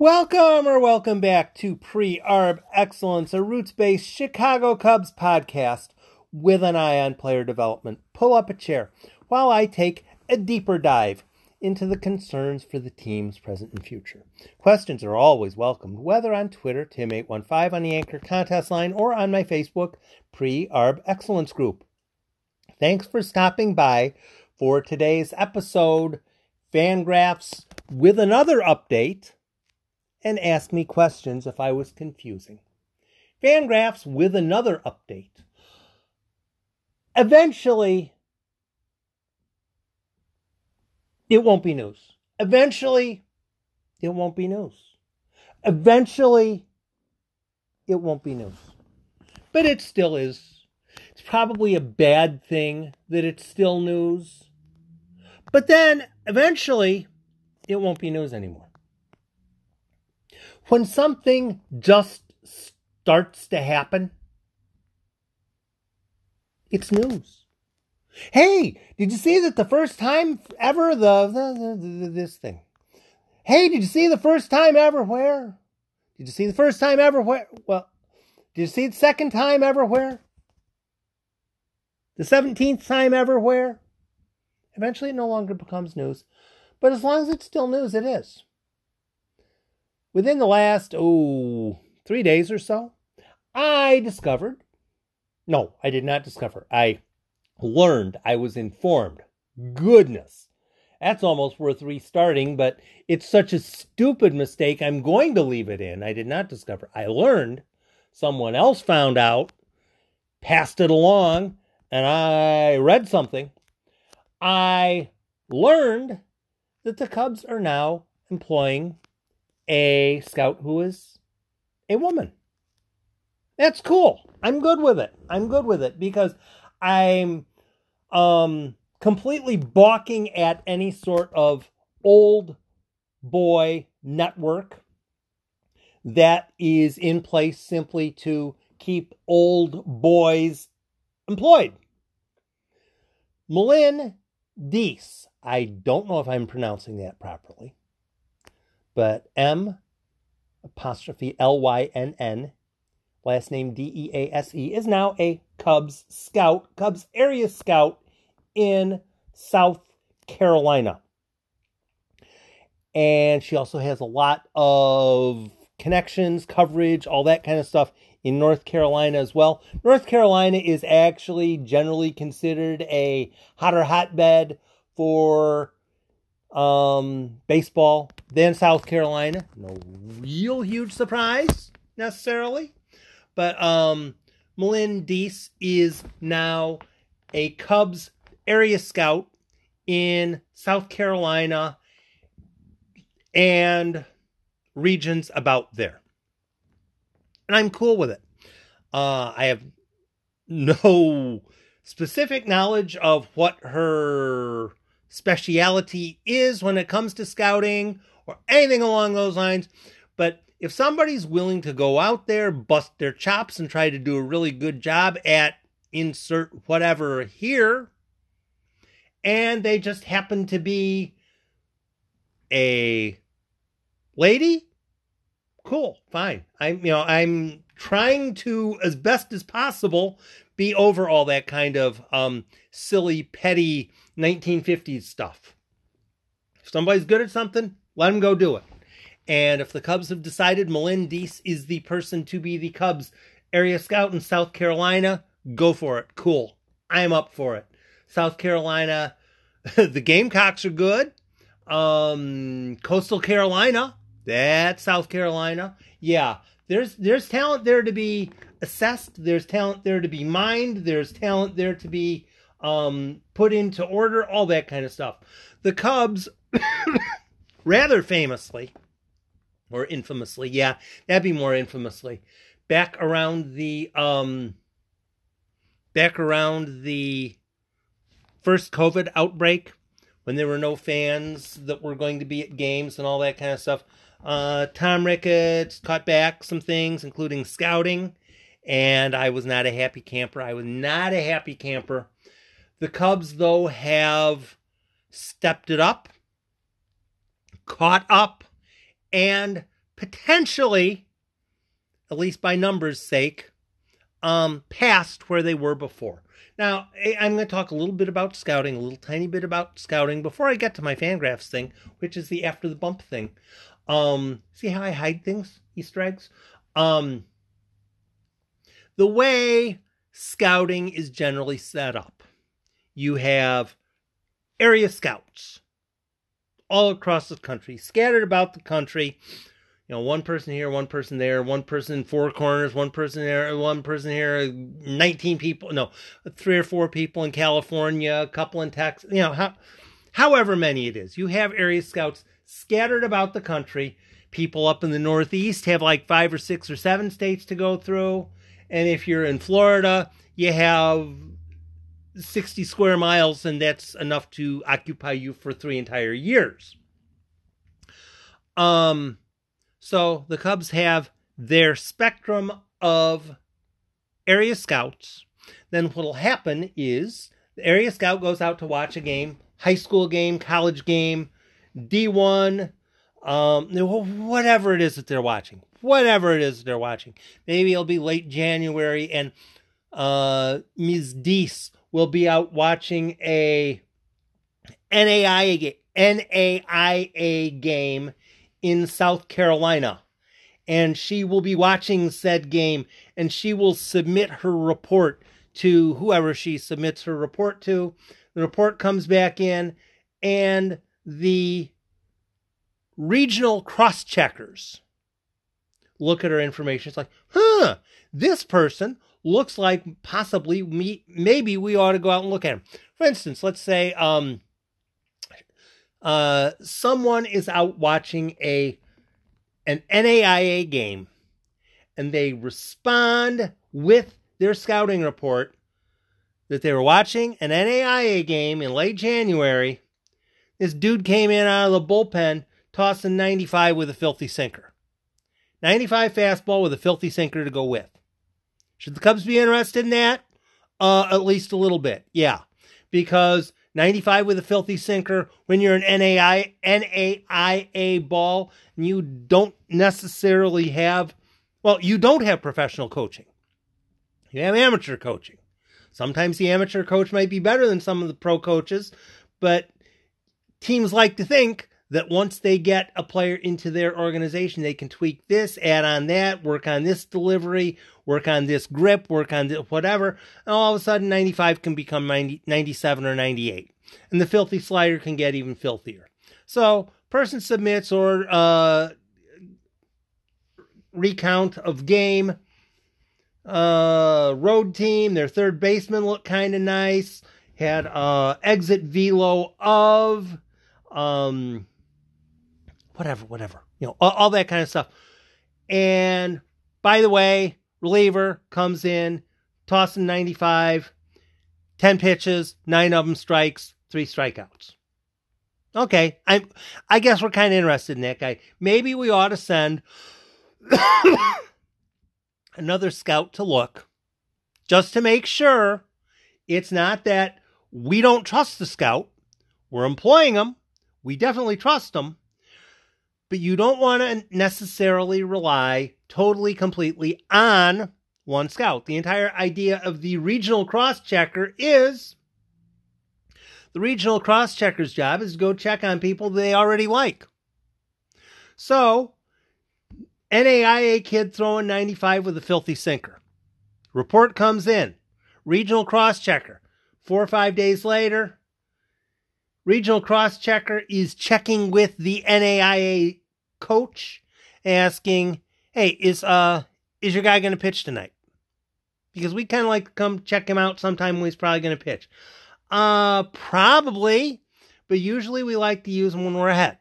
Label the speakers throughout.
Speaker 1: Welcome or welcome back to Pre Arb Excellence, a roots based Chicago Cubs podcast with an eye on player development. Pull up a chair while I take a deeper dive into the concerns for the team's present and future. Questions are always welcomed, whether on Twitter, Tim815 on the Anchor contest line, or on my Facebook Pre Arb Excellence group. Thanks for stopping by for today's episode. Fangraphs with another update and ask me questions if I was confusing. Fangraphs with another update. Eventually, it won't be news. Eventually, it won't be news. Eventually, it won't be news. But it still is. It's probably a bad thing that it's still news. But then, eventually, it won't be news anymore when something just starts to happen, it's news. Hey, did you see that the first time ever the, the, the, the, this thing? Hey, did you see the first time ever where? Did you see the first time ever where? Well, did you see the second time ever where? The 17th time ever where? Eventually it no longer becomes news. But as long as it's still news, it is within the last, oh, three days or so, I discovered, no, I did not discover, I learned, I was informed. Goodness, that's almost worth restarting, but it's such a stupid mistake, I'm going to leave it in. I did not discover. I learned, someone else found out, passed it along, and I read something. I learned that the Cubs are now employing a scout who is a woman. That's cool. I'm good with it. I'm good with it because I'm um completely balking at any sort of old boy network that is in place simply to keep old boys employed. M'Lynn Dease, I don't know if I'm pronouncing that properly, but M apostrophe L Y N N, last name D E A S E, is now a Cubs scout, Cubs area scout in South Carolina. And she also has a lot of connections, coverage, all that kind of stuff in North Carolina as well. North Carolina is actually generally considered a hotter hotbed for um, baseball, then South Carolina. No real huge surprise necessarily, but um, M'Lynn Dease is now a Cubs area scout in South Carolina and regions about there. And I'm cool with it. Uh, I have no specific knowledge of what her speciality is when it comes to scouting or anything along those lines. But if somebody's willing to go out there, bust their chops, and try to do a really good job at insert whatever here, and they just happen to be a lady, cool, fine. I'm you know I'm trying to as best as possible be over all that kind of um, silly, petty 1950s stuff. If somebody's good at something, let them go do it. And if the Cubs have decided M'Lynn Dease is the person to be the Cubs area scout in South Carolina, go for it. Cool. I'm up for it. South Carolina, the Gamecocks are good. Um, Coastal Carolina, that's South Carolina. Yeah, there's there's talent there to be assessed. There's talent there to be mined. There's talent there to be um, put into order, all that kind of stuff. The Cubs, rather famously, or infamously, yeah, that'd be more infamously, back around the um, back around the first COVID outbreak, when there were no fans that were going to be at games and all that kind of stuff. Uh, Tom Ricketts cut back some things, including scouting, and I was not a happy camper. I was not a happy camper the Cubs, though, have stepped it up, caught up, and potentially, at least by numbers' sake, um, past where they were before. Now, I'm going to talk a little bit about scouting, a little tiny bit about scouting before I get to my Fangraphs thing, which is the after the bump thing. Um, see how I hide things, Easter eggs? Um, the way scouting is generally set up, you have area scouts all across the country, scattered about the country you know, one person here, one person there, one person in four corners, one person there, one person here, 19 people, no, three or four people in California, a couple in Texas, you know, how, however many it is. You have area scouts scattered about the country. People up in the Northeast have like five or six or seven states to go through. And if you're in Florida, you have 60 square miles, and that's enough to occupy you for three entire years. Um, so the Cubs have their spectrum of area scouts. Then what'll happen is the area scout goes out to watch a game, high school game, college game, D1, um, whatever it is that they're watching. Whatever it is they're watching. Maybe it'll be late January and uh, Ms. Dease will be out watching a NAIA, NAIA game in South Carolina. And she will be watching said game and she will submit her report to whoever she submits her report to. The report comes back in, and the regional cross checkers look at her information. It's like, huh, this person looks like possibly me, maybe we ought to go out and look at him. For instance, let's say um, uh, someone is out watching a an NAIA game and they respond with their scouting report that they were watching an NAIA game in late January. This dude came in out of the bullpen tossing 95 with a filthy sinker. 95 fastball with a filthy sinker to go with. Should the Cubs be interested in that? Uh, at least a little bit. Yeah. Because 95 with a filthy sinker when you're an NAI, NAIA ball and you don't necessarily have, well, you don't have professional coaching. You have amateur coaching. Sometimes the amateur coach might be better than some of the pro coaches, but teams like to think that once they get a player into their organization, they can tweak this, add on that, work on this delivery, work on this grip, work on this, whatever. And all of a sudden, 95 can become 90, 97 or 98. And the filthy slider can get even filthier. So, person submits or uh, recount of game. Uh, road team, their third baseman looked kind of nice. Had uh, exit velo of. Um, whatever, whatever, you know, all, all that kind of stuff. And by the way, reliever comes in, tossing 95, 10 pitches, nine of them strikes, three strikeouts. Okay, I I guess we're kind of interested in that guy. Maybe we ought to send another scout to look just to make sure it's not that we don't trust the scout. We're employing him. We definitely trust him but you don't want to necessarily rely totally completely on one scout. The entire idea of the regional cross checker is the regional cross checker's job is to go check on people they already like. So, NAIA kid throwing 95 with a filthy sinker. Report comes in. Regional cross checker. Four or five days later, regional cross checker is checking with the NAIA coach asking, "Hey, is uh is your guy going to pitch tonight?" Because we kind of like to come check him out sometime when he's probably going to pitch. Uh probably, but usually we like to use him when we're ahead.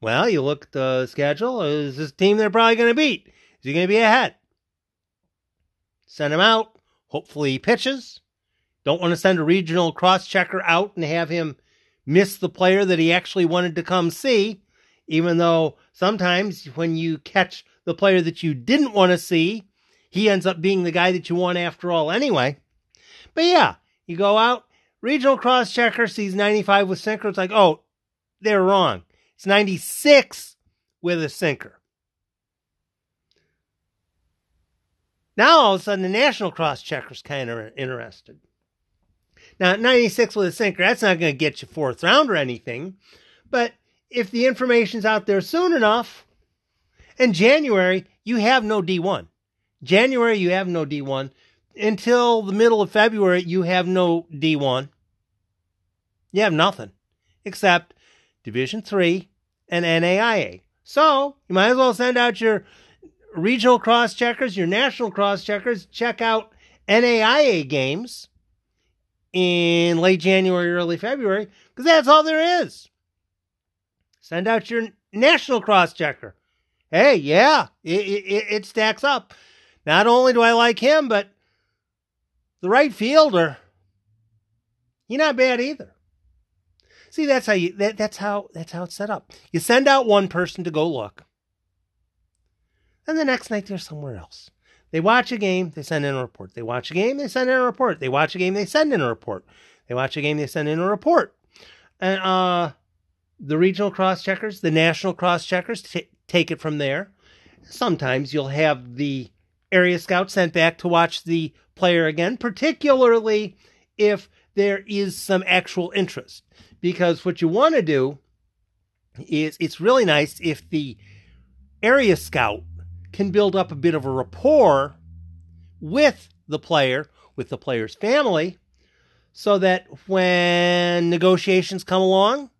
Speaker 1: Well, you look at the schedule. Is this team they're probably going to beat? Is he going to be ahead? Send him out. Hopefully he pitches. Don't want to send a regional cross checker out and have him miss the player that he actually wanted to come see, even though sometimes when you catch the player that you didn't want to see, he ends up being the guy that you want after all anyway. But yeah, you go out, regional cross checker sees 95 with sinker. It's like, oh, they're wrong. It's 96 with a sinker. Now all of a sudden the national cross checker's kind of interested. Now 96 with a sinker, that's not going to get you fourth round or anything, but if the information's out there soon enough, in January you have no D1. January you have no D1 until the middle of February you have no D1. You have nothing except Division 3 and NAIA. So, you might as well send out your regional cross checkers, your national cross checkers, check out NAIA games in late January, early February, because that's all there is. Send out your national cross checker. Hey, yeah, it, it, it stacks up. Not only do I like him, but the right fielder, he's not bad either. See, that's how you that, that's how that's how it's set up. You send out one person to go look. And the next night they're somewhere else. They watch a game, they send in a report. They watch a game, they send in a report. They watch a game, they send in a report. They watch a game, they send in a report. And uh the regional cross checkers, the national cross checkers t- take it from there. Sometimes you'll have the area scout sent back to watch the player again, particularly if there is some actual interest. Because what you want to do is it's really nice if the area scout can build up a bit of a rapport with the player, with the player's family, so that when negotiations come along,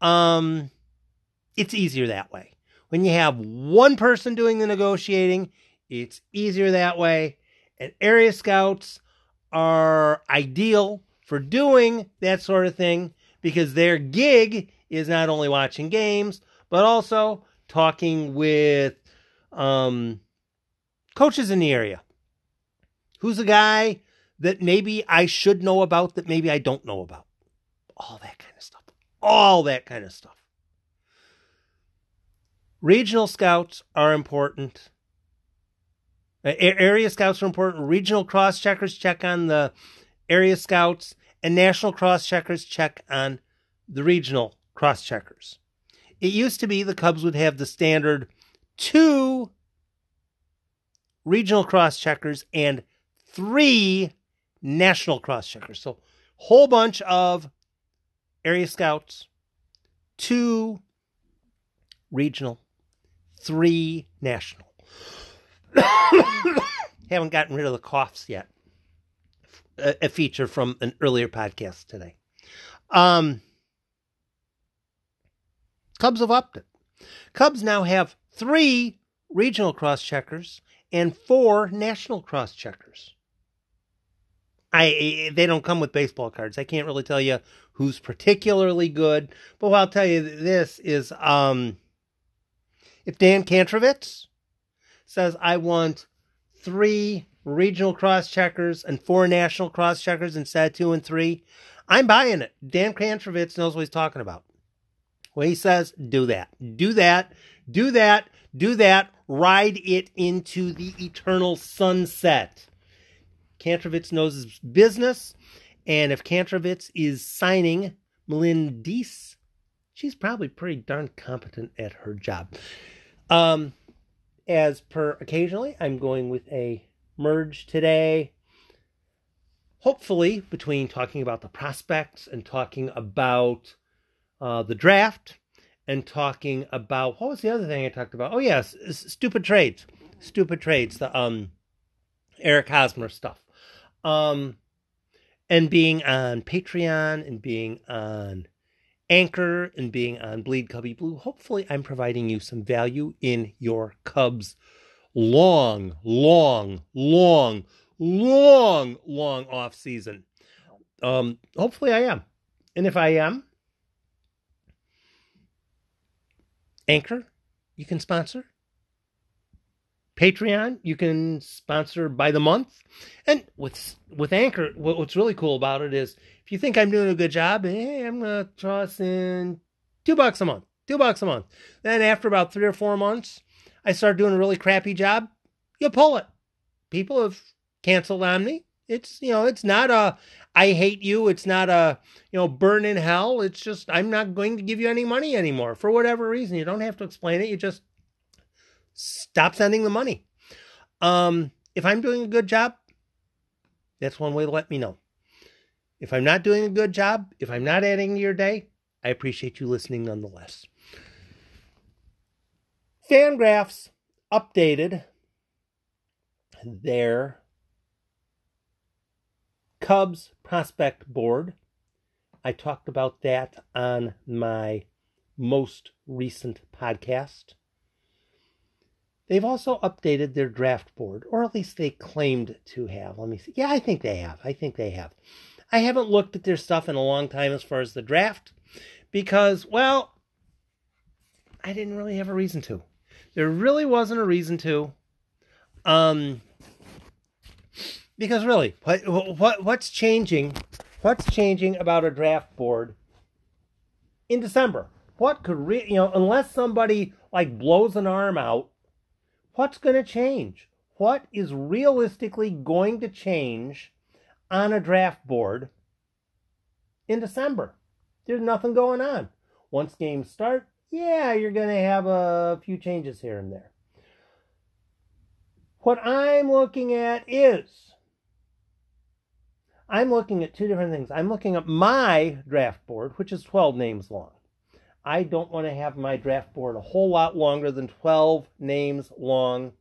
Speaker 1: um, it's easier that way. When you have one person doing the negotiating, it's easier that way. And area scouts are ideal for doing that sort of thing because their gig is not only watching games, but also talking with um, coaches in the area. Who's a guy that maybe I should know about that maybe I don't know about? All that kind of stuff. All that kind of stuff. Regional scouts are important. Area scouts are important. Regional cross checkers check on the area scouts, and national cross checkers check on the regional cross checkers. It used to be the Cubs would have the standard two regional cross checkers and three national cross checkers. So, whole bunch of area scouts, two regional, three national. Haven't gotten rid of the coughs yet. A, a, feature from an earlier podcast today. Um, Cubs have upped it. Cubs now have three regional cross checkers and four national cross checkers. I they don't come with baseball cards. I can't really tell you who's particularly good, but I'll tell you this is um if Dan Kantrovitz says I want three regional cross checkers and four national cross checkers instead of two and three, I'm buying it. Dan Kantrovitz knows what he's talking about. When he says, do that, do that, do that, do that, ride it into the eternal sunset. Kantrovitz knows his business, and if Kantrovitz is signing M'Lynn Dease, she's probably pretty darn competent at her job. Um, as per occasionally, I'm going with a merge today. Hopefully, between talking about the prospects and talking about uh, the draft and talking about what was the other thing I talked about? Oh yes, stupid trades, stupid trades. The um, Eric Hosmer stuff, um, and being on Patreon and being on Anchor and being on Bleed Cubby Blue. Hopefully, I'm providing you some value in your Cubs long, long, long, long, long off season. Um, hopefully, I am, and if I am, Anchor, you can sponsor. Patreon, you can sponsor by the month. And with with Anchor, what's really cool about it is if you think I'm doing a good job, hey, I'm gonna toss in two bucks a month. Two bucks a month. Then after about three or four months, I start doing a really crappy job. You pull it. People have canceled on me, It's you know, it's not a I hate you. It's not a you know burn in hell. It's just I'm not going to give you any money anymore for whatever reason. You don't have to explain it. You just stop sending the money. Um, if I'm doing a good job, that's one way to let me know. If I'm not doing a good job, if I'm not adding to your day, I appreciate you listening nonetheless. Fangraphs updated their Cubs prospect board. I talked about that on my most recent podcast. They've also updated their draft board, or at least they claimed to have. Let me see. Yeah, I think they have. I think they have. I haven't looked at their stuff in a long time as far as the draft because, well, I didn't really have a reason to. There really wasn't a reason to. Um, because really, what, what what's changing? What's changing about a draft board in December? What could re- you know? Unless somebody like blows an arm out, what's going to change? What is realistically going to change on a draft board in December. There's nothing going on. Once games start, yeah, you're going to have a few changes here and there. What I'm looking at is I'm looking at two different things. I'm looking at my draft board, which is 12 names long. I don't want to have my draft board a whole lot longer than 12 names long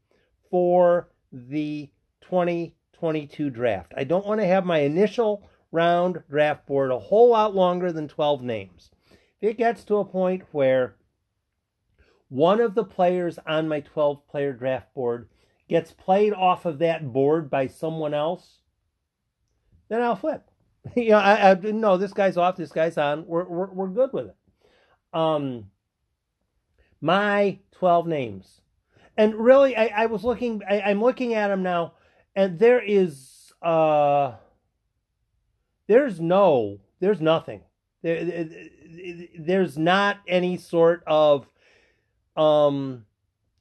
Speaker 1: for the 2022 draft. I don't want to have my initial round draft board a whole lot longer than 12 names. If it gets to a point where one of the players on my 12 player draft board gets played off of that board by someone else, then I'll flip. you know, I, I no, this guy's off, this guy's on. We're we're, we're good with it. Um, my 12 names, and really, I, I was looking. I, I'm looking at them now and there is uh there's no there's nothing. There there's not any sort of um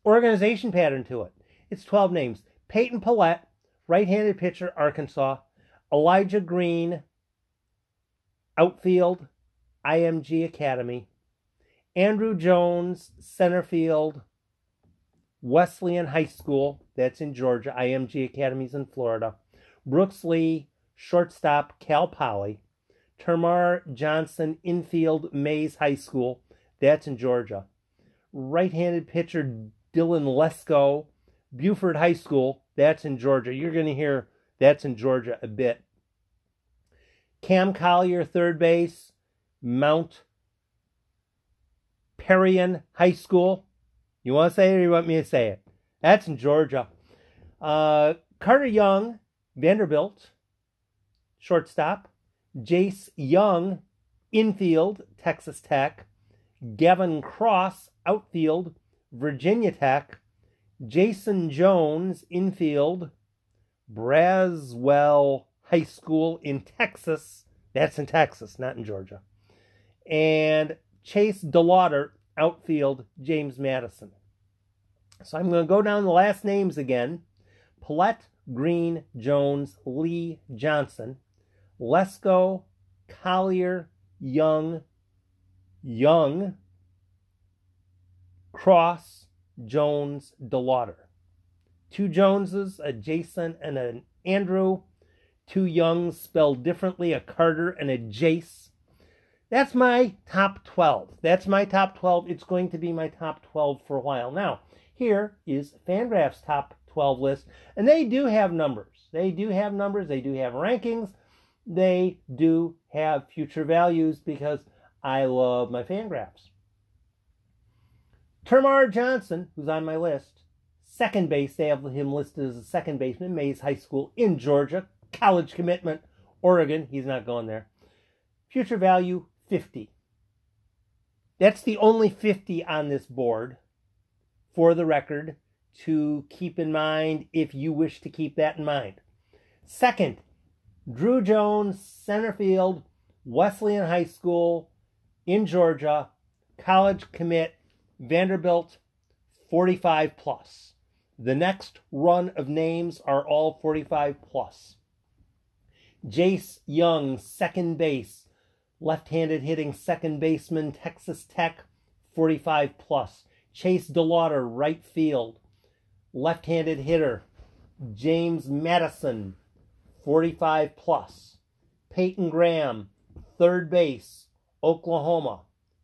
Speaker 1: organization pattern to it. It's 12 names. Peyton pallette right-handed pitcher arkansas. Elijah green outfield img academy andruw jones center field Wesleyan High School, that's in Georgia, IMG Academies in Florida. Brooks Lee, shortstop, Cal Poly. Termarr Johnson, infield, Mays High School, that's in Georgia. Right handed pitcher, Dylan Lesko, Buford High School, that's in Georgia. You're going to hear that's in Georgia a bit. Cam Collier, third base, Mount Paran High School, you want to say it or you want me to say it? That's in Georgia. Uh, Carter Young, Vanderbilt, shortstop. Jace Jung, infield, Texas Tech. Gavin Cross, outfield, Virginia Tech. Jayson Jones, infield, Braswell High School in Texas. That's in Texas, not in Georgia. And Chase DeLauder, outfield, James Madison. So I'm going to go down the last names again. Pallette, Green, Jones, Lee, Johnson, Lesko, Collier, Young, Jung, Cross, Jones, DeLauder. Two Joneses, a Jayson and an Andrew. Two Youngs spelled differently, a Carter and a Jace. That's my top 12. That's my top 12. It's going to be my top 12 for a while. Now, here is Fangraph's top 12 list, and they do have numbers. They do have numbers, they do have rankings, they do have future values because I love my Fangraphs. Termarr Johnson, who's on my list, second base, they have him listed as a second baseman, Mays High School in Georgia, college commitment, Oregon, he's not going there. Future value 50. That's the only 50 on this board for the record to keep in mind if you wish to keep that in mind. Second, Druw Jones, center field, Wesleyan High School in Georgia, college commit, Vanderbilt, 45 plus. The next run of names are all 45 plus. Jace Jung, second base, left handed hitting second baseman, Texas Tech, 45 plus. Chase DeLauder, right field, left handed hitter, James Madison, 45 plus. Peyton Graham, third base, Oklahoma,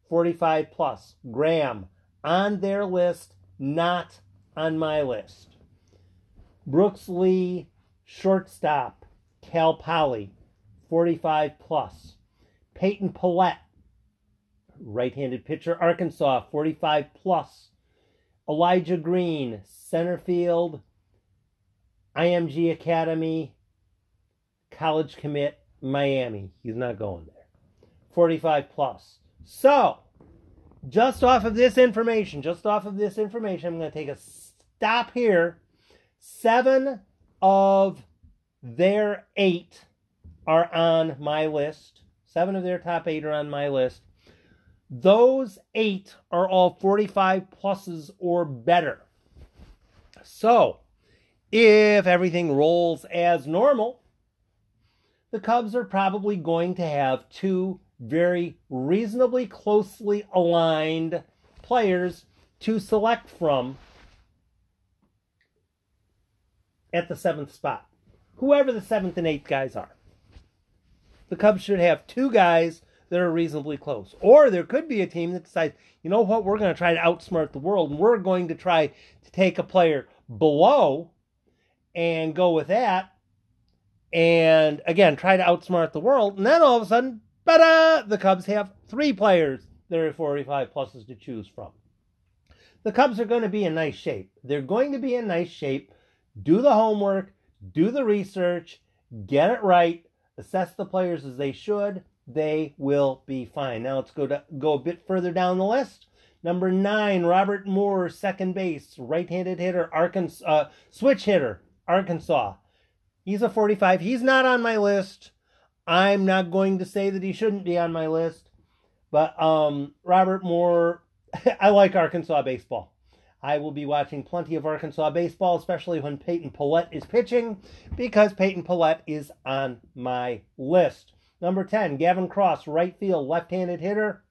Speaker 1: 45 plus. Graham, on their list, not on my list. Brooks Lee, shortstop, Cal Poly, 45 plus. Peyton Pallette, right handed pitcher, Arkansas, 45 plus. Elijah Green, center field, IMG Academy, college commit, Miami. He's not going there. 45 plus. So, just off of this information, just off of this information, I'm going to take a stop here. Seven of their eight are on my list. Seven of their top eight are on my list. Those eight are all 45 pluses or better. So, if everything rolls as normal, the Cubs are probably going to have two very reasonably closely aligned players to select from at the seventh spot. Whoever the seventh and eighth guys are. The Cubs should have two guys that are reasonably close. Or there could be a team that decides, you know what, we're going to try to outsmart the world and we're going to try to take a player below and go with that. And again, try to outsmart the world. And then all of a sudden, but the Cubs have three players that are 45 pluses to choose from. The Cubs are going to be in nice shape. They're going to be in nice shape. Do the homework, do the research, get it right, assess the players as they should. They will be fine. Now let's go to go a bit further down the list. Number nine, Robert Moore, second base, right-handed hitter, Arkansas, uh, switch hitter, Arkansas. He's a 45. He's not on my list. I'm not going to say that he shouldn't be on my list, but um, Robert Moore, I like Arkansas baseball. I will be watching plenty of Arkansas baseball, especially when Peyton Pallette is pitching, because Peyton Pallette is on my list. Number 10, Gavin Cross, right field, left handed hitter.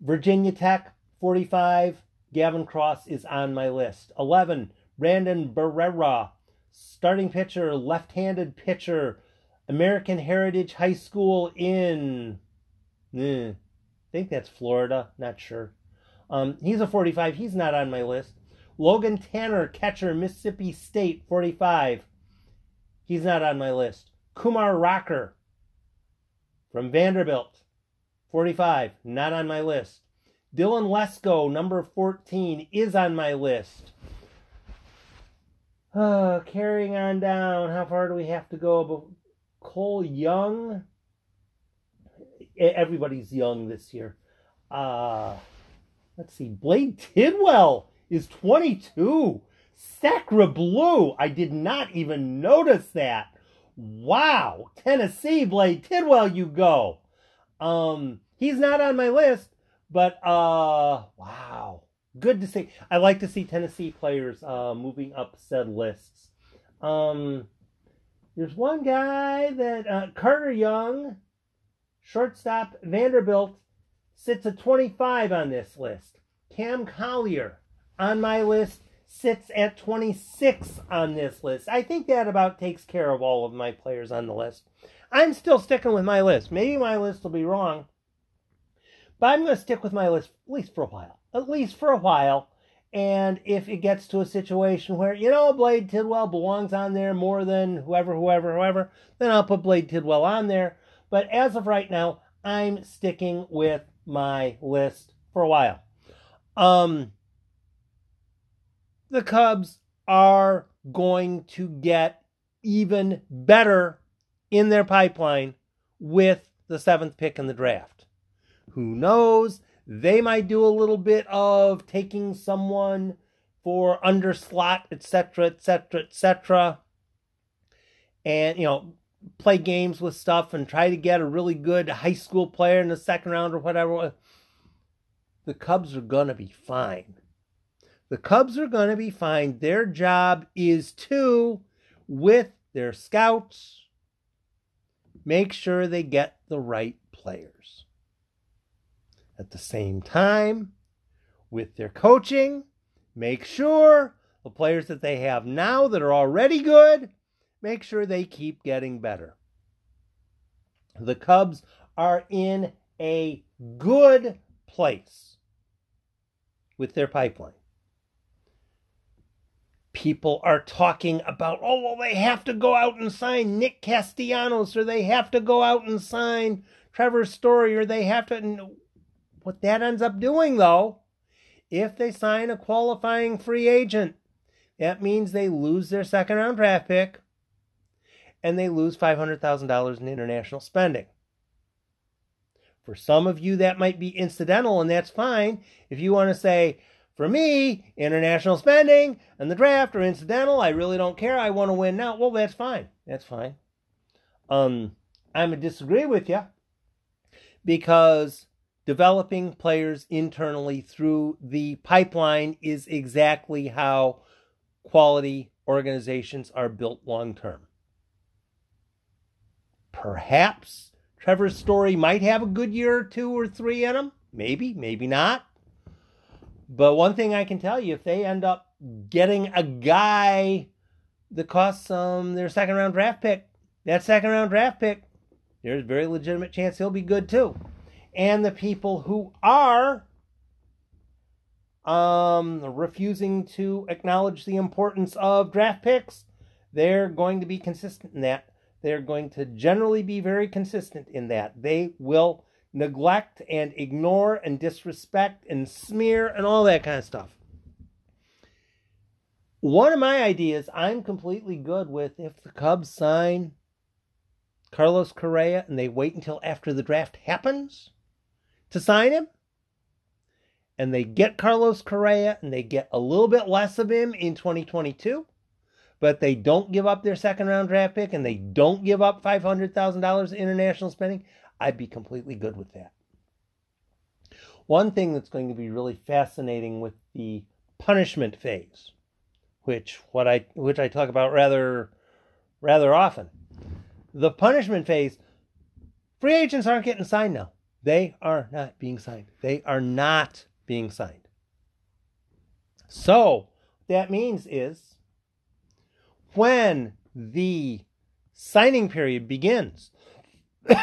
Speaker 1: Virginia Tech, 45. Gavin Cross is on my list. 11, Brandon Barriera, starting pitcher, left handed pitcher, American Heritage High School in, eh, I think that's Florida, not sure. Um, he's a 45. He's not on my list. Logan Tanner, catcher, Mississippi State, 45. He's not on my list. Kumar Rocker from Vanderbilt, 45. Not on my list. Dylan Lesko, number 14, is on my list. Uh, carrying on down, how far do we have to go Cole Young. Everybody's young this year. Uh, let's see. Blade Tidwell is 22. Sacra Blue. I did not even notice that. Wow. Tennessee, Blade Tidwell, you go. Um, he's not on my list, but uh, wow. Good to see. I like to see Tennessee players uh, moving up said lists. Um, there's one guy that uh, Carter Young, shortstop Vanderbilt, sits at 25 on this list. Cam Collier on my list sits at 26 on this list. I think that about takes care of all of my players on the list. I'm still sticking with my list. Maybe my list will be wrong, but I'm going to stick with my list at least for a while. At least for a while. And if it gets to a situation where, you know, Blade Tidwell belongs on there more than whoever, whoever, whoever, then I'll put Blade Tidwell on there. But as of right now, I'm sticking with my list for a while. Um, the Cubs are going to get even better in their pipeline with the seventh pick in the draft. Who knows? They might do a little bit of taking someone for underslot, etc., etc., etc., and you know, play games with stuff and try to get a really good high school player in the second round or whatever. The Cubs are gonna be fine. The Cubs are gonna be fine. Their job is to, with their scouts, make sure they get the right players. At the same time, with their coaching, make sure the players that they have now that are already good, make sure they keep getting better. The Cubs are in a good place with their pipeline. People are talking about, oh, well, they have to go out and sign Nick Castellanos, or they have to go out and sign Trevor Story, or they have to. What that ends up doing, though, if they sign a qualifying free agent, that means they lose their second round draft pick and they lose $500,000 in international spending. For some of you, that might be incidental, and that's fine. If you want to say, for me, international spending and the draft are incidental, I really don't care, I want to win now, well, that's fine. That's fine. Um, I'm going to disagree with you because developing players internally through the pipeline is exactly how quality organizations are built long term. Perhaps Trevor's Story might have a good year or two or three in him. Maybe, maybe not. But one thing I can tell you, if they end up getting a guy that costs um, their second round draft pick, that second round draft pick, there's a very legitimate chance he'll be good too. And the people who are um, refusing to acknowledge the importance of draft picks, they're going to be consistent in that. They're going to generally be very consistent in that. They will neglect and ignore and disrespect and smear and all that kind of stuff. One of my ideas I'm completely good with if the Cubs sign Carlos Correa and they wait until after the draft happens to sign him, and they get Carlos Correa and they get a little bit less of him in 2022, but they don't give up their second round draft pick and they don't give up $500,000 international spending, I'd be completely good with that. One thing that's going to be really fascinating with the punishment phase, which what I which I talk about rather rather often. The punishment phase, free agents aren't getting signed now. They are not being signed. They are not being signed. So, that means is when the signing period begins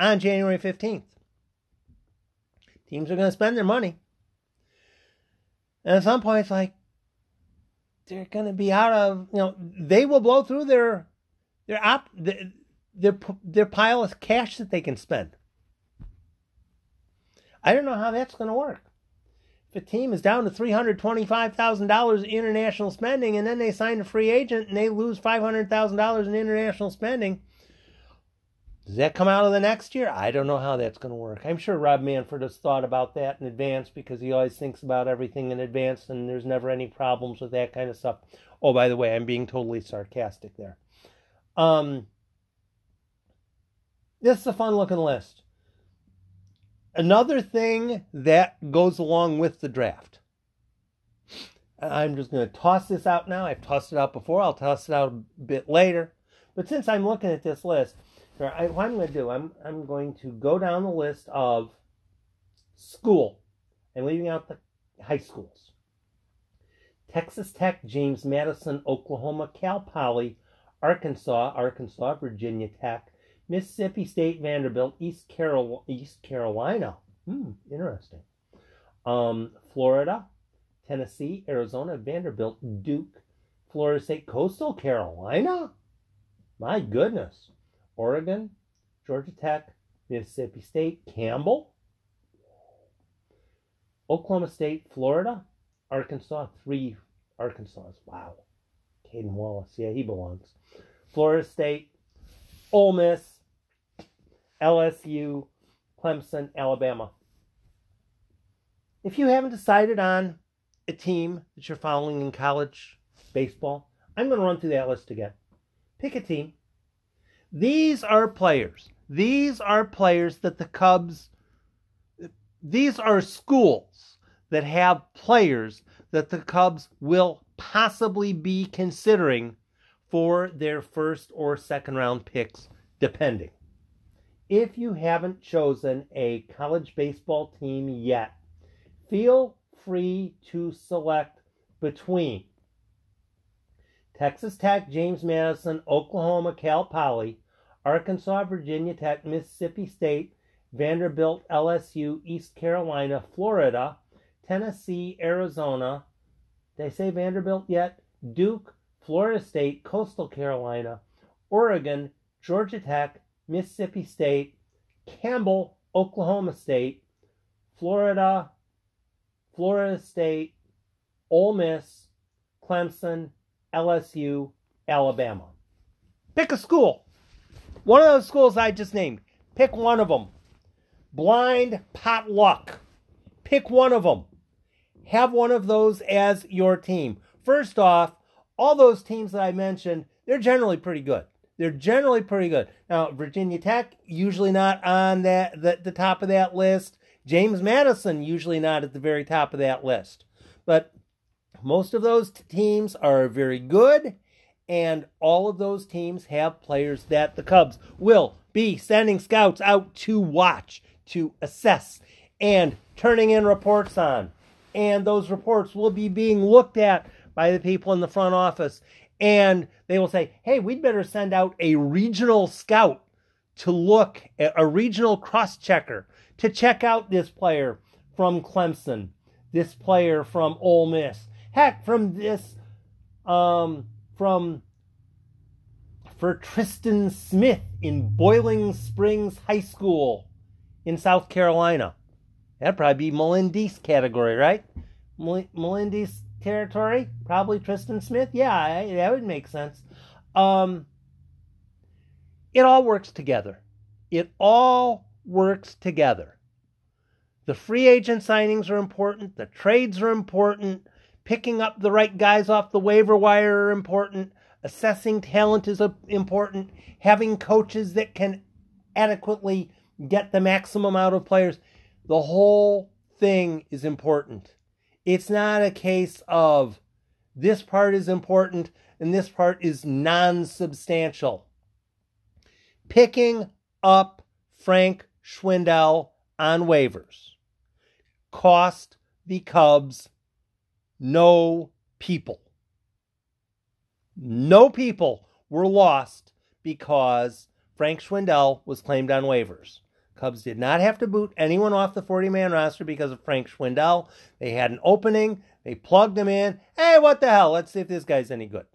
Speaker 1: on January 15th. Teams are going to spend their money. And at some point, it's like they're going to be out of, you know, they will blow through their their op their their, their pile of cash that they can spend. I don't know how that's going to work a team is down to $325,000 in international spending and then they sign a free agent and they lose $500,000 in international spending, does that come out of the next year? I don't know how that's going to work. I'm sure Rob Manfred has thought about that in advance because he always thinks about everything in advance and there's never any problems with that kind of stuff. Oh, by the way, I'm being totally sarcastic there. Um, this is a fun looking list. Another thing that goes along with the draft. I'm just going to toss this out now. I've tossed it out before. I'll toss it out a bit later. But since I'm looking at this list, I, what I'm going to do, I'm, I'm going to go down the list of school and leaving out the high schools. Texas Tech, James Madison, Oklahoma, Cal Poly, Arkansas, Arkansas, Virginia Tech, Mississippi State, Vanderbilt, East, Carol- East Carolina. Hmm, interesting. Um, Florida, Tennessee, Arizona, Vanderbilt, Duke, Florida State, Coastal Carolina. My goodness. Oregon, Georgia Tech, Mississippi State, Campbell, Oklahoma State, Florida, Arkansas, three Arkansas. Wow. Cayden Wallace, yeah, he belongs. Florida State, Ole Miss, LSU, Clemson, Alabama. If you haven't decided on a team that you're following in college baseball, I'm going to run through that list again. Pick a team. These are players. These are players that the Cubs, these are schools that have players that the Cubs will possibly be considering for their first or second round picks depending. If you haven't chosen a college baseball team yet, feel free to select between Texas Tech, James Madison, Oklahoma, Cal Poly, Arkansas, Virginia Tech, Mississippi State, Vanderbilt, LSU, East Carolina, Florida, Tennessee, Arizona. Did I say Vanderbilt yet? Duke, Florida State, Coastal Carolina, Oregon, Georgia Tech, Mississippi State, Campbell, Oklahoma State, Florida, Florida State, Ole Miss, Clemson, LSU, Alabama. Pick a school. One of those schools I just named. Pick one of them. Blind potluck. Pick one of them. Have one of those as your team. First off, all those teams that I mentioned, they're generally pretty good. They're generally pretty good. Now, Virginia Tech, usually not on that the, the top of that list. James Madison, usually not at the very top of that list. But most of those t- teams are very good, and all of those teams have players that the Cubs will be sending scouts out to watch, to assess, and turning in reports on. And those reports will be being looked at by the people in the front office. And they will say, hey, we'd better send out a regional scout to look at a regional cross checker to check out this player from Clemson, this player from Ole Miss, heck, from this, um, from for Tristan Smith in Boiling Springs High School in South Carolina. That'd probably be Melendez category, right? Melendez territory, probably Tristan Smith. Yeah, that would make sense. Um, it all works together. It all works together. The free agent signings are important. The trades are important. Picking up the right guys off the waiver wire are important. Assessing talent is important. Having coaches that can adequately get the maximum out of players. The whole thing is important. It's not a case of this part is important and this part is non substantial. Picking up Frank Schwindel on waivers cost the Cubs no people. No people were lost because Frank Schwindel was claimed on waivers. Cubs did not have to boot anyone off the 40 man roster because of Frank Schwindel. They had an opening. They plugged him in. Hey, what the hell? Let's see if this guy's any good.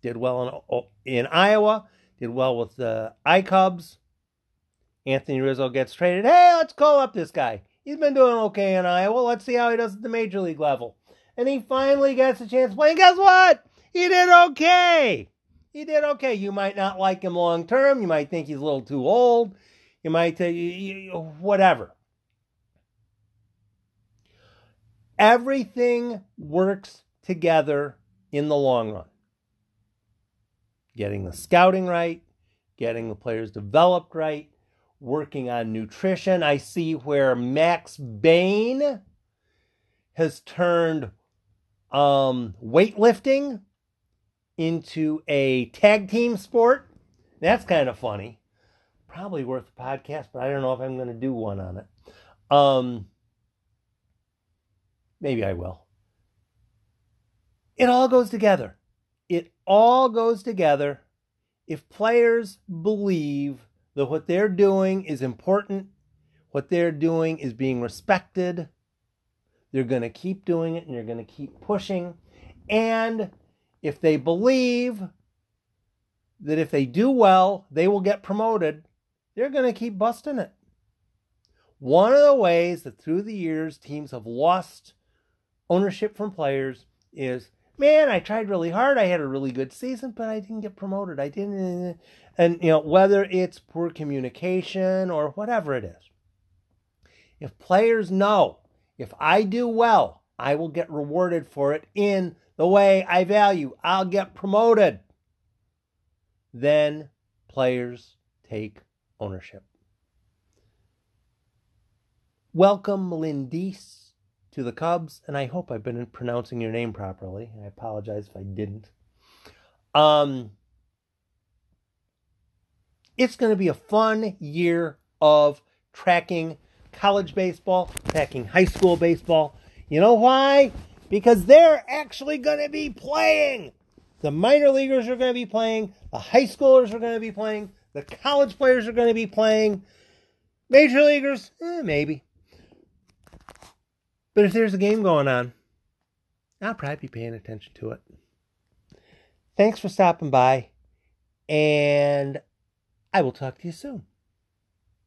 Speaker 1: Did well in, oh, in Iowa. Did well with the I Cubs. Anthony Rizzo gets traded. Hey, let's call up this guy. He's been doing okay in Iowa. Let's see how he does at the major league level. And he finally gets a chance to play. And guess what? He did okay. He did okay. You might not like him long term. You might think he's a little too old. You might you, whatever. Everything works together in the long run. Getting the scouting right, getting the players developed right, working on nutrition. I see where Max Bain has turned um, weightlifting into a tag team sport. That's kind of funny probably worth a podcast, but I don't know if I'm going to do one on it. Um, maybe I will. It all goes together. It all goes together if players believe that what they're doing is important, what they're doing is being respected, they're going to keep doing it and they're going to keep pushing. And if they believe that if they do well, they will get promoted, they're going to keep busting it. One of the ways that through the years teams have lost ownership from players is, man, I tried really hard. I had a really good season, but I didn't get promoted. I didn't. And, you know, whether it's poor communication or whatever it is, if players know if I do well, I will get rewarded for it in the way I value, I'll get promoted. Then players take ownership. Welcome, Melendez, to the Cubs, and I hope I've been pronouncing your name properly. I apologize if I didn't. Um, It's going to be a fun year of tracking college baseball, tracking high school baseball. You know why? Because they're actually going to be playing. The minor leaguers are going to be playing. The high schoolers are going to be playing. The college players are going to be playing. Major leaguers, eh, maybe. But if there's a game going on, I'll probably be paying attention to it. Thanks for stopping by, and I will talk to you soon.